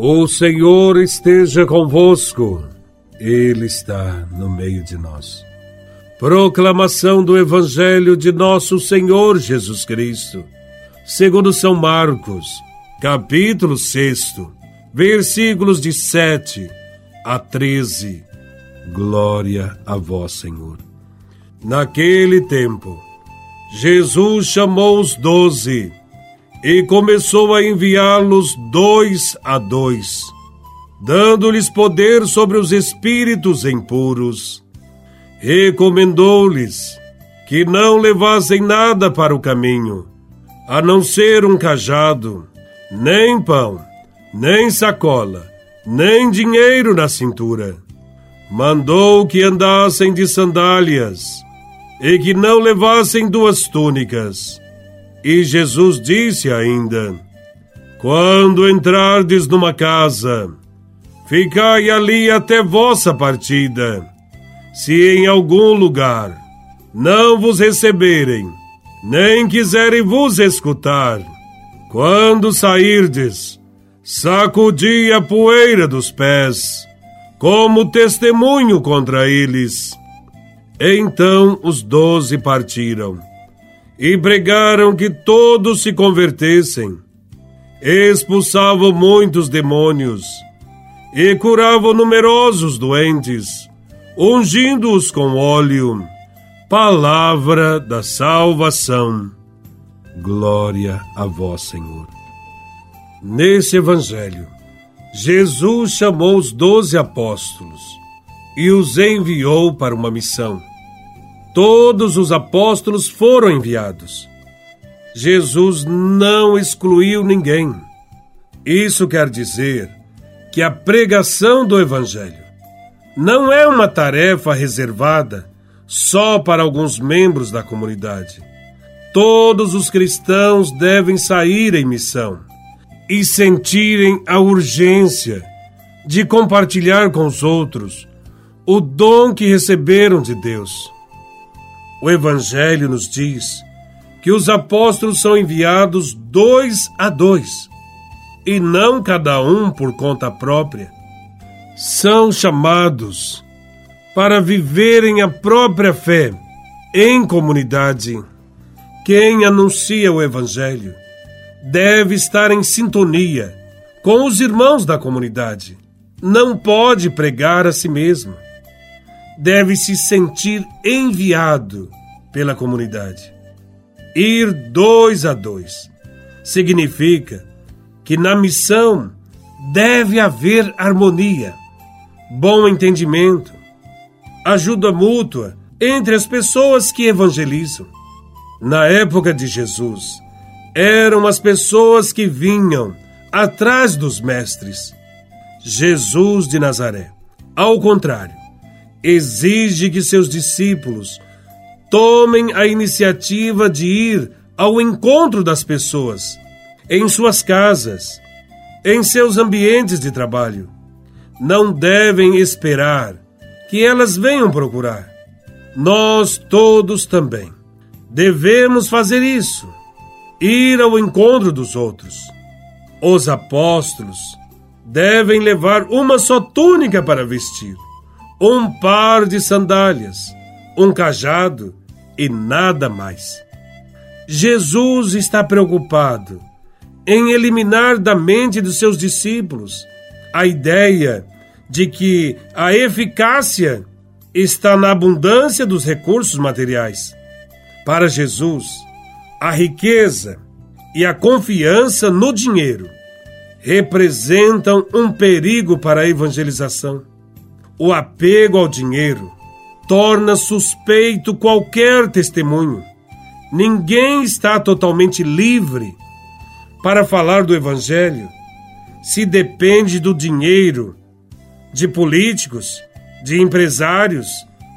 O Senhor esteja convosco, Ele está no meio de nós. Proclamação do Evangelho de Nosso Senhor Jesus Cristo, segundo São Marcos, capítulo 6, versículos de 7 a 13. Glória a Vós, Senhor. Naquele tempo, Jesus chamou os doze e começou a enviá-los dois a dois, dando-lhes poder sobre os espíritos impuros. Recomendou-lhes que não levassem nada para o caminho, a não ser um cajado, nem pão, nem sacola, nem dinheiro na cintura. Mandou que andassem de sandálias e que não levassem duas túnicas e Jesus disse ainda: Quando entrardes numa casa, ficai ali até vossa partida. Se em algum lugar não vos receberem, nem quiserem vos escutar, quando sairdes, sacudi a poeira dos pés, como testemunho contra eles. Então os doze partiram e pregaram que todos se convertessem. Expulsavam muitos demônios e curavam numerosos doentes, ungindo-os com óleo. Palavra da salvação. Glória a vós, Senhor. Nesse evangelho, Jesus chamou os doze apóstolos e os enviou para uma missão Todos os apóstolos foram enviados. Jesus não excluiu ninguém. Isso quer dizer que a pregação do Evangelho não é uma tarefa reservada só para alguns membros da comunidade. Todos os cristãos devem sair em missão e sentirem a urgência de compartilhar com os outros o dom que receberam de Deus. O Evangelho nos diz que os apóstolos são enviados dois a dois, e não cada um por conta própria. São chamados para viverem a própria fé em comunidade. Quem anuncia o Evangelho deve estar em sintonia com os irmãos da comunidade. Não pode pregar a si mesmo deve se sentir enviado pela comunidade. Ir dois a dois significa que na missão deve haver harmonia, bom entendimento, ajuda mútua entre as pessoas que evangelizam. Na época de Jesus, eram as pessoas que vinham atrás dos mestres. Jesus de Nazaré, ao contrário, exige que seus discípulos tomem a iniciativa de ir ao encontro das pessoas, em suas casas, em seus ambientes de trabalho. Não devem esperar que elas venham procurar. Nós todos também devemos fazer isso, ir ao encontro dos outros. Os apóstolos devem levar uma só túnica para vestir um par de sandálias, um cajado e nada mais. Jesus está preocupado em eliminar da mente dos seus discípulos a ideia de que a eficácia está na abundância dos recursos materiais. Para Jesus, a riqueza e a confiança no dinheiro representam um perigo para a evangelização. O apego ao dinheiro torna suspeito qualquer testemunho. Ninguém está totalmente livre para falar do Evangelho se depende do dinheiro de políticos, de empresários,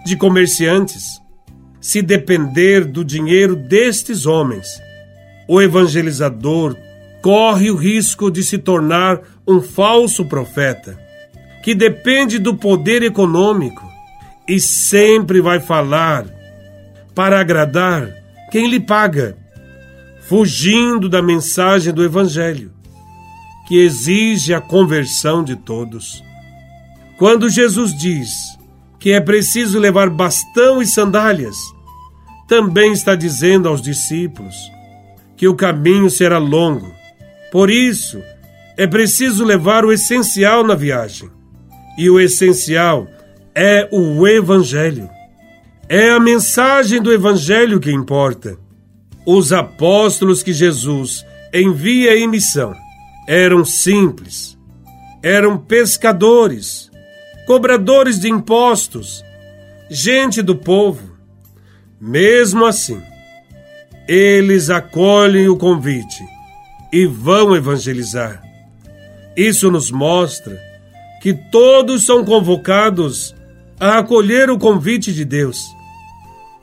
de comerciantes. Se depender do dinheiro destes homens, o evangelizador corre o risco de se tornar um falso profeta que depende do poder econômico e sempre vai falar para agradar quem lhe paga, fugindo da mensagem do Evangelho, que exige a conversão de todos. Quando Jesus diz que é preciso levar bastão e sandálias, também está dizendo aos discípulos que o caminho será longo. Por isso, é preciso levar o essencial na viagem. E o essencial é o Evangelho. É a mensagem do Evangelho que importa. Os apóstolos que Jesus envia em missão eram simples, eram pescadores, cobradores de impostos, gente do povo. Mesmo assim, eles acolhem o convite e vão evangelizar. Isso nos mostra que todos são convocados a acolher o convite de Deus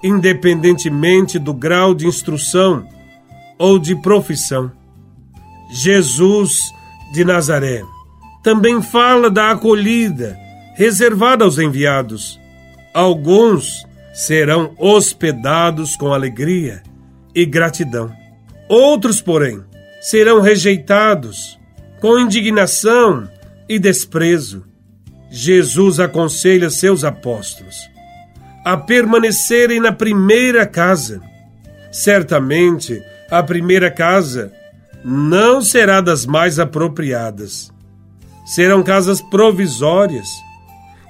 independentemente do grau de instrução ou de profissão. Jesus de Nazaré também fala da acolhida reservada aos enviados. Alguns serão hospedados com alegria e gratidão. Outros, porém, serão rejeitados com indignação e desprezo. Jesus aconselha seus apóstolos a permanecerem na primeira casa. Certamente, a primeira casa não será das mais apropriadas. Serão casas provisórias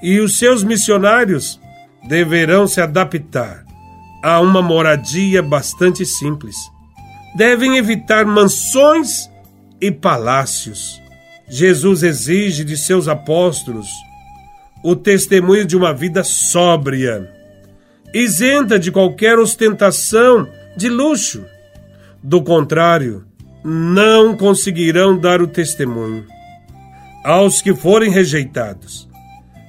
e os seus missionários deverão se adaptar a uma moradia bastante simples. Devem evitar mansões e palácios. Jesus exige de seus apóstolos o testemunho de uma vida sóbria isenta de qualquer ostentação de luxo. Do contrário, não conseguirão dar o testemunho. Aos que forem rejeitados,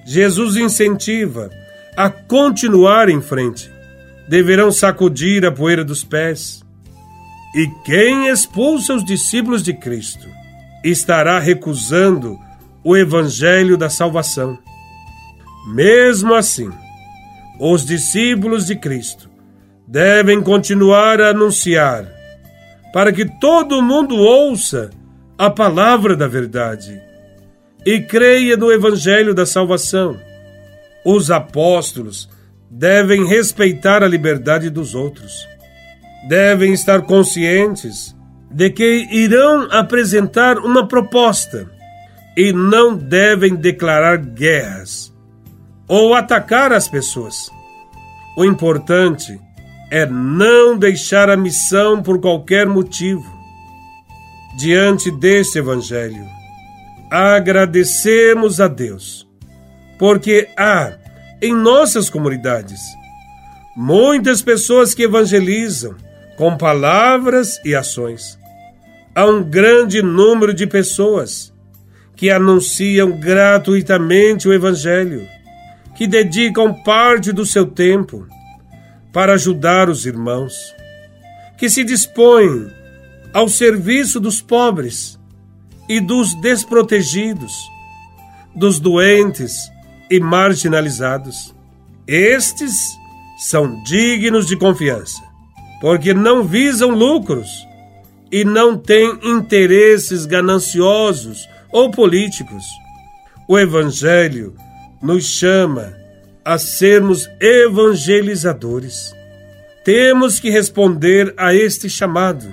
Jesus incentiva a continuar em frente. Deverão sacudir a poeira dos pés. E quem expulsa os discípulos de Cristo estará recusando o evangelho da salvação. Mesmo assim, os discípulos de Cristo devem continuar a anunciar, para que todo mundo ouça a palavra da verdade e creia no Evangelho da salvação. Os apóstolos devem respeitar a liberdade dos outros. Devem estar conscientes de que irão apresentar uma proposta e não devem declarar guerras ou atacar as pessoas. O importante é não deixar a missão por qualquer motivo. Diante deste Evangelho, agradecemos a Deus, porque há em nossas comunidades muitas pessoas que evangelizam com palavras e ações. Há um grande número de pessoas que anunciam gratuitamente o Evangelho que dedicam parte do seu tempo para ajudar os irmãos, que se dispõem ao serviço dos pobres e dos desprotegidos, dos doentes e marginalizados. Estes são dignos de confiança, porque não visam lucros e não têm interesses gananciosos ou políticos. O Evangelho nos chama a sermos evangelizadores. Temos que responder a este chamado,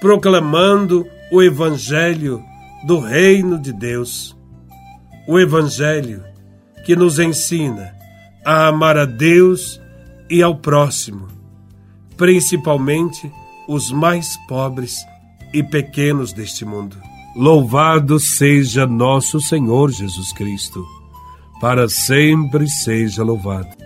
proclamando o Evangelho do Reino de Deus. O Evangelho que nos ensina a amar a Deus e ao próximo, principalmente os mais pobres e pequenos deste mundo. Louvado seja nosso Senhor Jesus Cristo para sempre seja louvado.